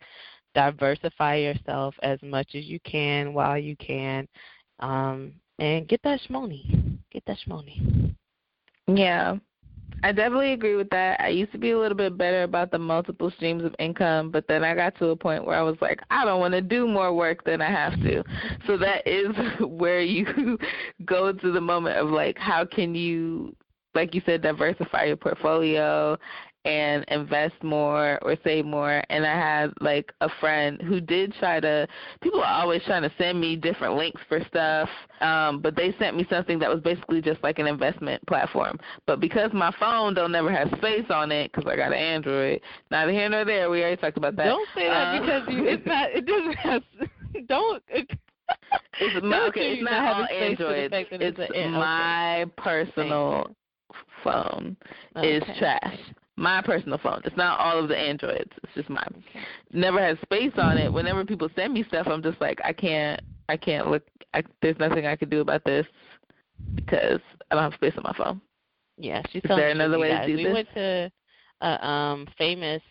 diversify yourself as much as you can while you can, um, and get that shmoney. Get that shmoney. Yeah. I definitely agree with that. I used to be a little bit better about the multiple streams of income, but then I got to a point where I was like, I don't want to do more work than I have to. So that is where you go to the moment of like, how can you, like you said, diversify your portfolio and invest more or save more. And I had like a friend who did try to people are always trying to send me different links for stuff um but they sent me something that was basically just like an investment platform. But because my phone don't never have space on it cuz I got an Android neither here nor there we already talked about that. Don't say that um, because you it's not it doesn't have don't it, it's my, okay, it's not all Android. It's, it's my personal phone. Okay. is trash my personal phone. It's not all of the Androids. It's just mine. Never has space on it. Whenever people send me stuff, I'm just like, I can't. I can't look. I, there's nothing I can do about this because I don't have space on my phone. Yeah, she's Is there another way guys. to do we this? We went to a um famous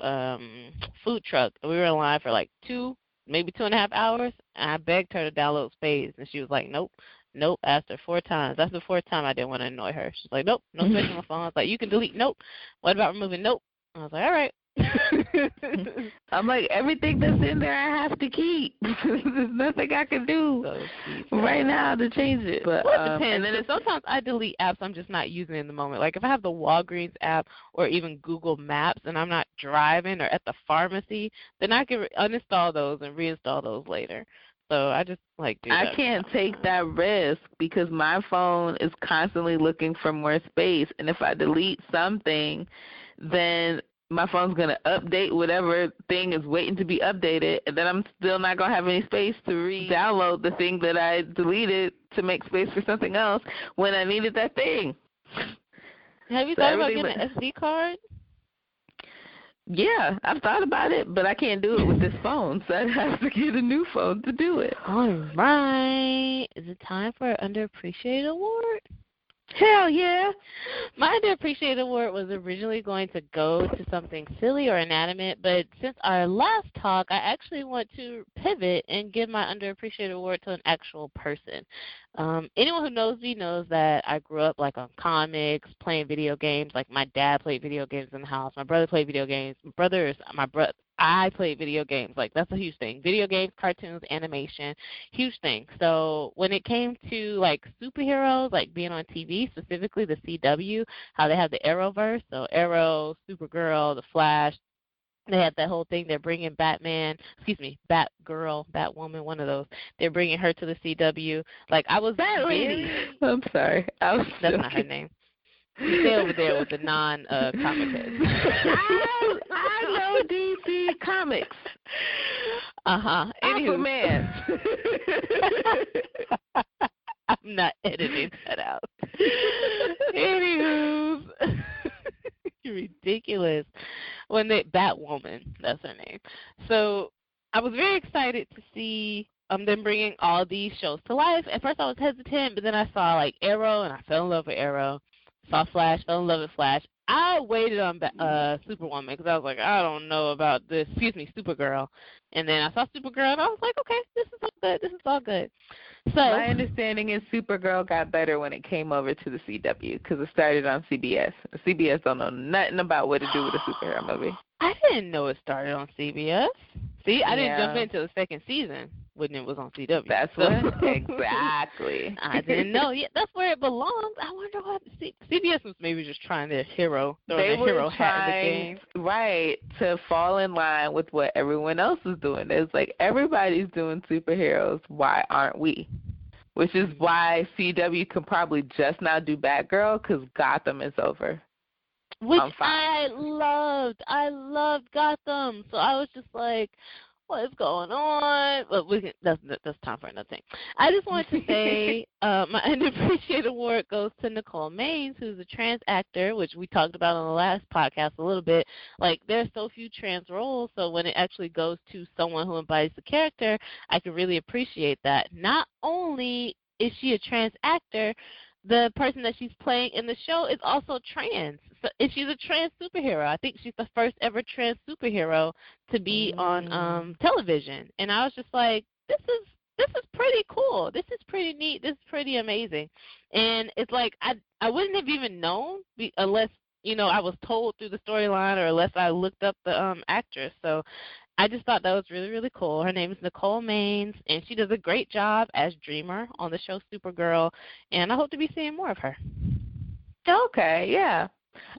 um food truck. We were in line for like two, maybe two and a half hours. And I begged her to download Space, and she was like, "Nope." Nope. Asked her four times. That's the fourth time I didn't want to annoy her. She's like, Nope, no space on my phone. I was like, You can delete. Nope. What about removing? Nope. I was like, All right. I'm like everything that's in there I have to keep. There's nothing I can do so right now to change it. But well, it um, depends. And then sometimes I delete apps I'm just not using in the moment. Like if I have the Walgreens app or even Google Maps and I'm not driving or at the pharmacy, then I can uninstall those and reinstall those later. So I just like do I can't take that risk because my phone is constantly looking for more space and if I delete something then my phone's going to update whatever thing is waiting to be updated and then I'm still not going to have any space to re-download the thing that I deleted to make space for something else when I needed that thing. Have you so thought about getting an SD card? Yeah, I've thought about it, but I can't do it with this phone, so I have to get a new phone to do it. All right. Is it time for an underappreciated award? Hell yeah. My underappreciated award was originally going to go to something silly or inanimate, but since our last talk, I actually want to pivot and give my underappreciated award to an actual person. Um, anyone who knows me knows that I grew up like on comics, playing video games. Like my dad played video games in the house. My brother played video games. My brothers, my brother, I played video games. Like that's a huge thing. Video games, cartoons, animation, huge thing. So when it came to like superheroes, like being on TV, specifically the CW, how they have the Arrowverse, so Arrow, Supergirl, The Flash, they had that whole thing. They're bringing Batman, excuse me, Batgirl, Batwoman, one of those. They're bringing her to the CW. Like I was that lady. I'm sorry, I was. That's joking. not her name. You stay over there with the non uh, comic heads. I, I know DC comics. Uh huh. Aquaman. I'm not editing that out. Anywho, ridiculous. When they Batwoman, that's her name. So I was very excited to see um them bringing all these shows to life. At first I was hesitant, but then I saw like Arrow, and I fell in love with Arrow saw Flash, fell in love with Flash. I waited on uh Superwoman because I was like, I don't know about this. Excuse me, Supergirl. And then I saw Supergirl, and I was like, okay, this is all good. This is all good. So my understanding is Supergirl got better when it came over to the CW because it started on CBS. CBS don't know nothing about what to do with a superhero movie. I didn't know it started on CBS. See, I didn't jump into the second season when it was on CW. That's so. what exactly. I didn't know. Yeah, that's where it belongs. I wonder what C- CBS was maybe just trying their hero, they their were hero trying, hat in the game. Right to fall in line with what everyone else is doing. It's like everybody's doing superheroes. Why aren't we? Which is why CW can probably just now do Batgirl because Gotham is over. Which I loved. I loved Gotham. So I was just like, what is going on? But we can, that's that's time for another thing. I just wanted to say uh, my underappreciated award goes to Nicole Maines, who's a trans actor, which we talked about on the last podcast a little bit. Like there's so few trans roles, so when it actually goes to someone who embodies the character, I can really appreciate that. Not only is she a trans actor, the person that she's playing in the show is also trans. So, and she's a trans superhero. I think she's the first ever trans superhero to be mm. on um television. And I was just like, this is this is pretty cool. This is pretty neat. This is pretty amazing. And it's like I I wouldn't have even known be, unless you know I was told through the storyline or unless I looked up the um actress. So I just thought that was really, really cool. Her name is Nicole Maines, and she does a great job as Dreamer on the show Supergirl, and I hope to be seeing more of her. Okay, yeah.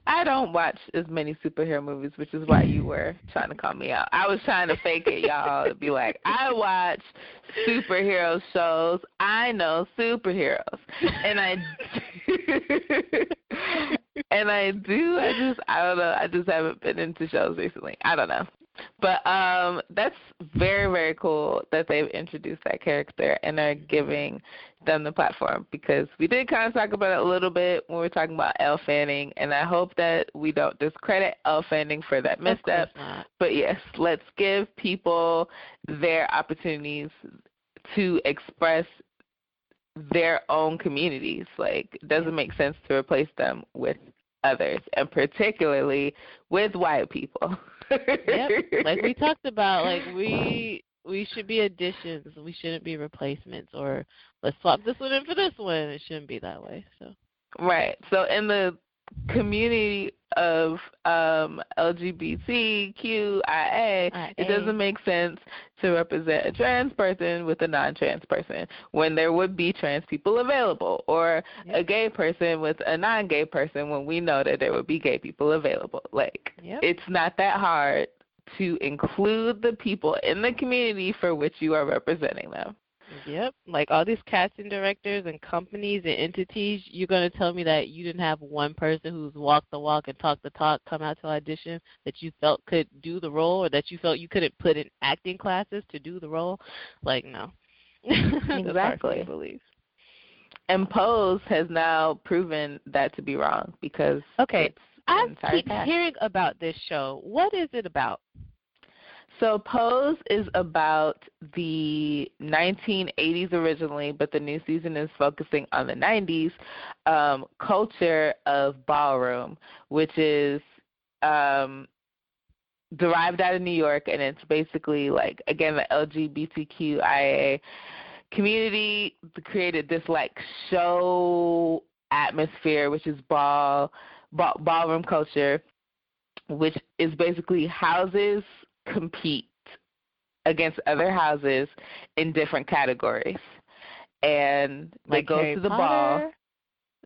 I don't watch as many superhero movies, which is why you were trying to call me out. I was trying to fake it, y'all, to be like, I watch superhero shows. I know superheroes, and I, and I do. I just, I don't know. I just haven't been into shows recently. I don't know. But um that's very, very cool that they've introduced that character and are giving them the platform because we did kind of talk about it a little bit when we were talking about Elle Fanning, and I hope that we don't discredit Elle Fanning for that misstep. But yes, let's give people their opportunities to express their own communities. Like, it doesn't make sense to replace them with others, and particularly with white people. yep. Like we talked about, like we we should be additions. We shouldn't be replacements or let's swap this one in for this one. It shouldn't be that way. So Right. So in the community of um, LGBTQIA, it doesn't make sense to represent a trans person with a non-trans person when there would be trans people available, or yep. a gay person with a non-gay person when we know that there would be gay people available. Like, yep. it's not that hard to include the people in the community for which you are representing them. Yep. Like all these casting directors and companies and entities, you're going to tell me that you didn't have one person who's walked the walk and talked the talk come out to audition that you felt could do the role or that you felt you couldn't put in acting classes to do the role? Like, no. exactly. believe. And Pose has now proven that to be wrong because okay, I keep cast. hearing about this show. What is it about? So Pose is about the 1980s originally, but the new season is focusing on the 90s um, culture of ballroom, which is um, derived out of New York, and it's basically like again the LGBTQIA community created this like show atmosphere, which is ball, ball ballroom culture, which is basically houses compete against other houses in different categories. And they like go Harry to the Potter? ball.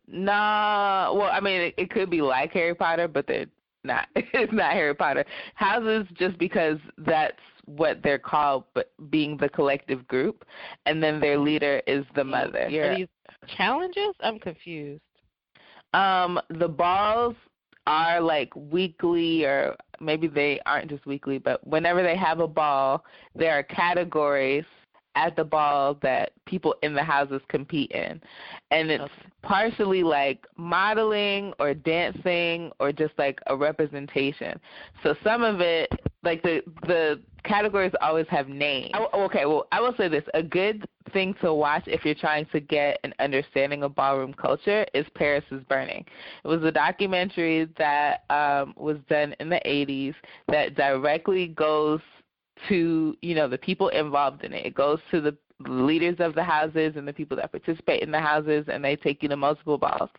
Nah, well, I mean, it, it could be like Harry Potter, but they're not. It's not Harry Potter. Houses, just because that's what they're called, but being the collective group, and then their leader is the mother. Are these challenges? I'm confused. Um, the balls are like weekly or maybe they aren't just weekly, but whenever they have a ball, there are categories at the ball that people in the houses compete in. And it's Okay. partially like modeling or dancing or just like a representation. So some of it like the the categories always have names. I, okay, well, I will say this: a good thing to watch if you're trying to get an understanding of ballroom culture is Paris is Burning. It was a documentary that um, was done in the 80s that directly goes to you know the people involved in it. It goes to the leaders of the houses and the people that participate in the houses, and they take you to multiple balls,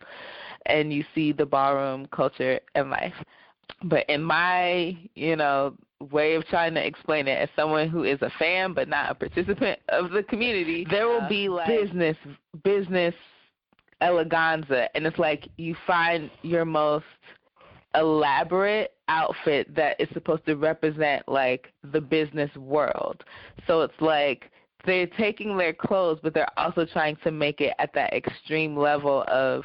and you see the ballroom culture and life. But in my, you know, way of trying to explain it as someone who is a fan but not a participant of the community, there will uh, be like business business eleganza and it's like you find your most elaborate outfit that is supposed to represent like the business world. So it's like they're taking their clothes but they're also trying to make it at that extreme level of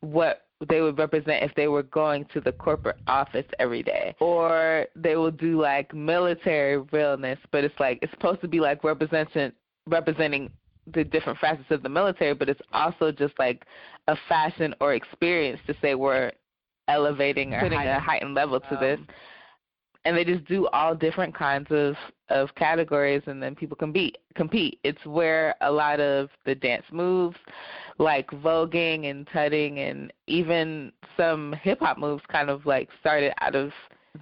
what they would represent if they were going to the corporate office every day. Or they will do like military realness, but it's like it's supposed to be like representing representing the different facets of the military, but it's also just like a fashion or experience to say we're elevating or Putting a heightened level to um, this. And they just do all different kinds of of categories and then people compete compete. It's where a lot of the dance moves like voguing and tutting and even some hip hop moves kind of like started out of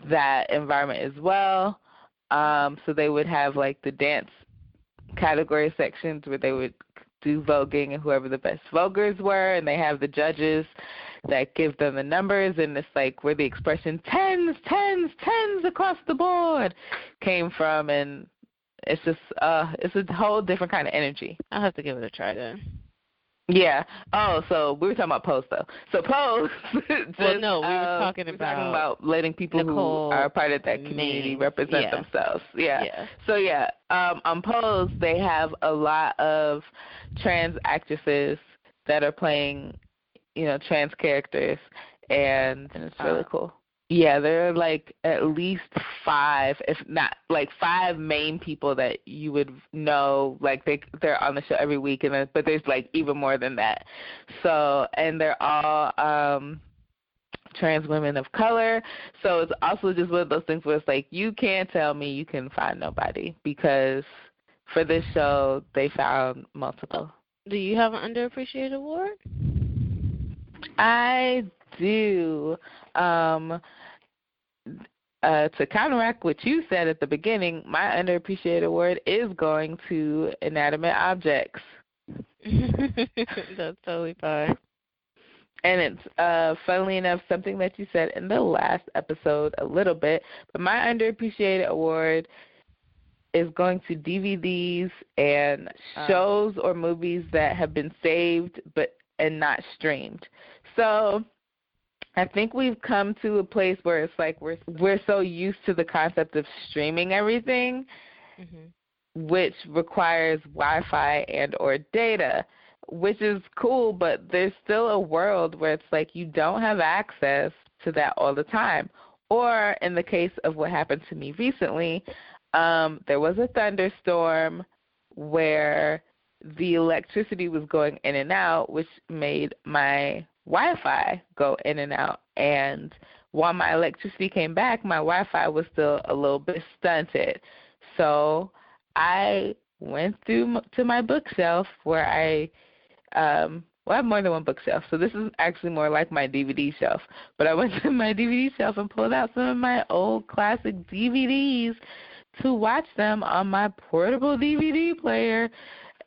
that environment as well. Um, so they would have like the dance category sections where they would do voguing and whoever the best voguers were and they have the judges that give them the numbers and it's like where the expression tens, tens, tens across the board came from and it's just uh it's a whole different kind of energy. I'll have to give it a try then. Yeah. Oh, so we were talking about Pose though. So Pose. just, well, no, we were uh, talking about talking about letting people Nicole who are part of that community represent Yeah. themselves. Yeah. yeah. So yeah, um, on Pose they have a lot of trans actresses that are playing, you know, trans characters, and, and it's really Uh, cool. Yeah, there are like at least five, if not like five main people that you would know. Like they they're on the show every week, and then, but there's like even more than that. So and they're all um trans women of color. So it's also just one of those things where it's like you can't tell me you can find nobody because for this show they found multiple. Do you have an underappreciated award? I do. Um uh, to counteract what you said at the beginning, my underappreciated award is going to inanimate objects. That's totally fine. And it's uh funnily enough something that you said in the last episode a little bit, but my underappreciated award is going to DVDs and Uh. shows or movies that have been saved but and not streamed. So I think we've come to a place where it's like we're we're so used to the concept of streaming everything hmm which requires Wi-Fi and or data, which is cool, but there's still a world where it's like you don't have access to that all the time. Or in the case of what happened to me recently, um, there was a thunderstorm where the electricity was going in and out, which made my Wi-Fi go in and out. And while my electricity came back, my Wi-Fi was still a little bit stunted. So I went through to my bookshelf where I um well I have more than one bookshelf, so this is actually more like my DVD shelf. But I went to my DVD shelf and pulled out some of my old classic DVDs to watch them on my portable DVD player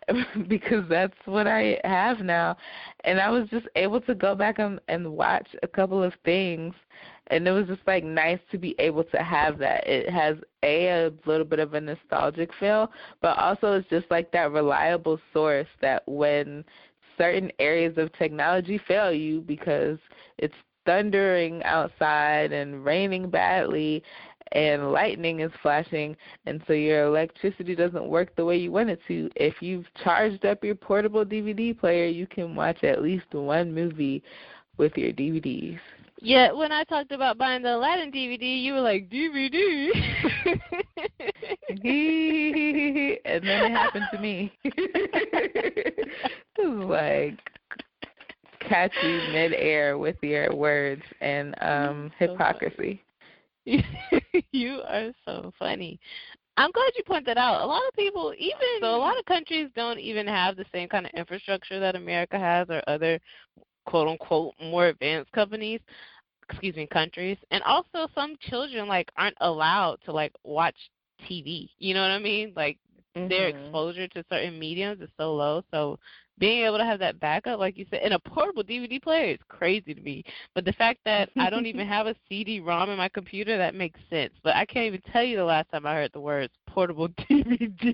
because that's what I have now. And I was just able to go back and, and watch a couple of things and it was just like nice to be able to have that. It has a a little bit of a nostalgic feel, but also it's just like that reliable source that when certain areas of technology fail you because it's thundering outside and raining badly and lightning is flashing and so your electricity doesn't work the way you want it to if you've charged up your portable dvd player you can watch at least one movie with your dvds Yeah, when I talked about buying the Aladdin DVD, you were like DVD. and then it happened to me. it was like catchy midair with your words and um hypocrisy. you are so funny. I'm glad you pointed that out. A lot of people, even so, a lot of countries don't even have the same kind of infrastructure that America has, or other quote unquote more advanced companies. Excuse me, countries, and also some children like aren't allowed to like watch TV. You know what I mean? Like their Mhm. exposure to certain mediums is so low. So being able to have that backup, like you said, in a portable DVD player is crazy to me. But the fact that I don't even have a CD-ROM in my computer, that makes sense. But I can't even tell you the last time I heard the words portable DVD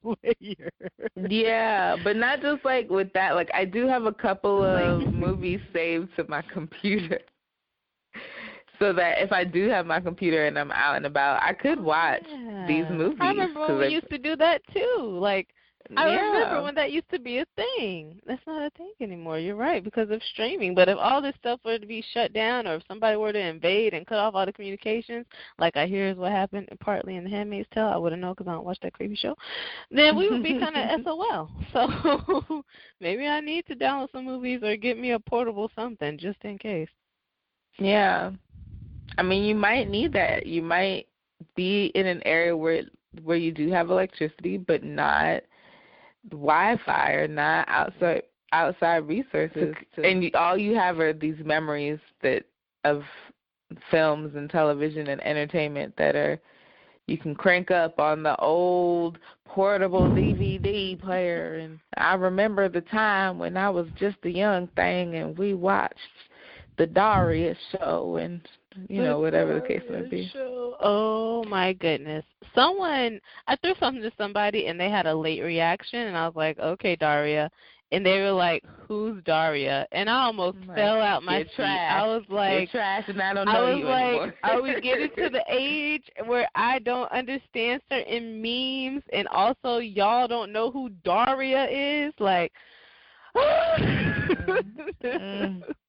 player. Yeah, but not just like with that. Like I do have a couple of movies saved to my computer. So that if I do have my computer and I'm out and about, I could watch these movies. I remember when we used to do that too. Like I yeah. remember when that used to be a thing. That's not a thing anymore. You're right because of streaming. But if all this stuff were to be shut down, or if somebody were to invade and cut off all the communications, like I hear is what happened partly in The Handmaid's Tale, I wouldn't know because I don't watch that creepy show. Then we would be kind of SOL. So maybe I need to download some movies or get me a portable something just in case. Yeah. I mean, you might need that. You might be in an area where where you do have electricity, but not Wi-Fi or not outside outside resources, To- and you, all you have are these memories that of films and television and entertainment that are you can crank up on the old portable DVD player. And I remember the time when I was just a young thing and we watched the Darius show and you know whatever the case may be. Oh my goodness. Someone I threw something to somebody and they had a late reaction and I was like, Okay, Daria and they were like, Who's Daria? And I almost Like, fell out my trash. I was You're like trash and I don't I know was you like, anymore. are we getting to the age where I don't understand certain memes and also y'all don't know who Daria is? Like Mm.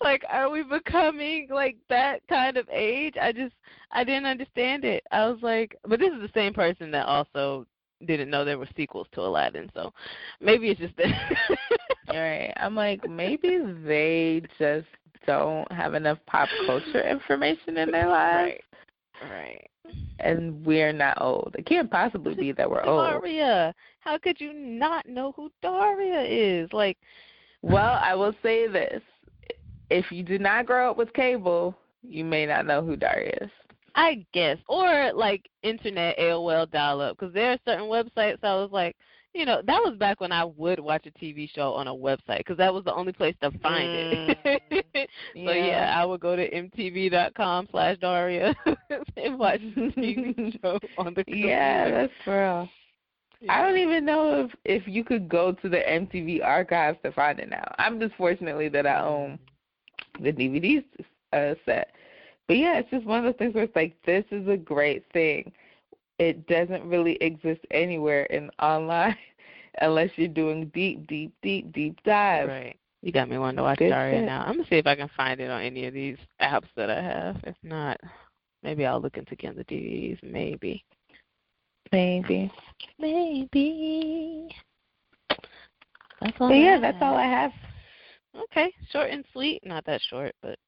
like are we becoming like that kind of age? I just I didn't understand it. I was like but this is the same person that also didn't know there were sequels to Aladdin, so maybe it's just that Right. I'm like, maybe they just don't have enough pop culture information in their lives. Right. Right. And we're not old. It can't possibly be that we're old. Daria. How could you not know who Daria is? Like, Well, I will say this. If you did not grow up with cable, you may not know who Daria is. I guess, or like internet AOL dial-up, because there are certain websites I was like, you know, that was back when I would watch a TV show on a website, because that was the only place to find it. Mm. so yeah, I would go to mtv.com slash Daria and watch the TV show on the computer. Yeah, that's for real. I don't even know if if you could go to the MTV archives to find it now. I'm just fortunately that I own the DVD uh, set. But yeah, it's just one of those things where it's like this is a great thing. It doesn't really exist anywhere in online unless you're doing deep, deep, deep, deep dives. Right. You got me wanting to watch Good now. I'm gonna see if I can find it on any of these apps that I have. If not, maybe I'll look into getting the DVDs. Maybe. Maybe. Maybe. That's all. But yeah, that's all I have. Okay, short and sweet. Not that short, but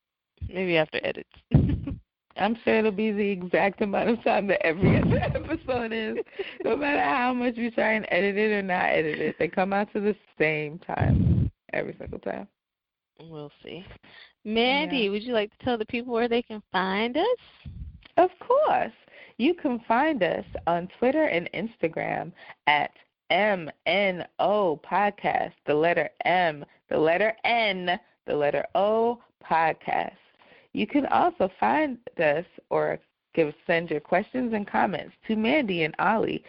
maybe after edits. I'm sure it'll be the exact amount of time that every other episode is. No matter how much we try and edit it or not edit it, they come out to the same time every single time. we'll see. Mandy, would you like to tell the people where they can find us? Of course. You can find us on Twitter and Instagram at MNO Podcast, the letter M, the letter N, the letter O Podcast. You can also find us or give send your questions and comments to Mandy and Ollie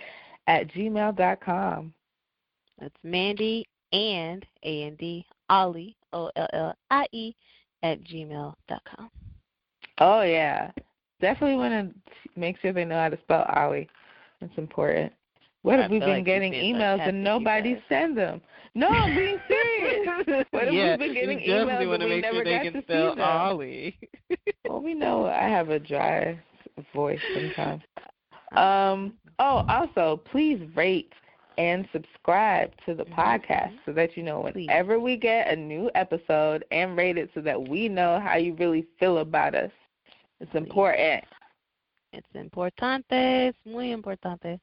at gmail.com. That's Mandy and A N D Ollie O L L I E at gmail dot com. Oh yeah, definitely want to make sure they know how to spell Ollie. It's important. What I have we been like getting emails and nobody send them? No, I'm being serious. What have yeah, we've been getting emails and we make never sure they got can to spell see them? Ollie. Well, we know I have a dry voice sometimes. Um. Oh, also, please rate and subscribe to the podcast so that you know whenever we get a new episode and rate it so that we know how you really feel about us. It's important. It's importante, es muy importante.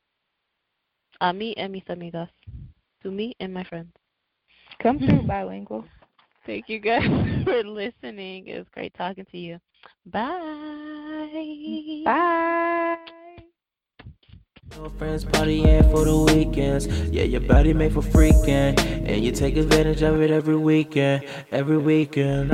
A mí y a mis amigas. To me and my friends. Come through, bilingual. Thank you guys for listening. It was great talking to you. Bye. Bye. No friends partying for the weekends. Yeah, your body made for freaking. And you take advantage of it every weekend. Every weekend.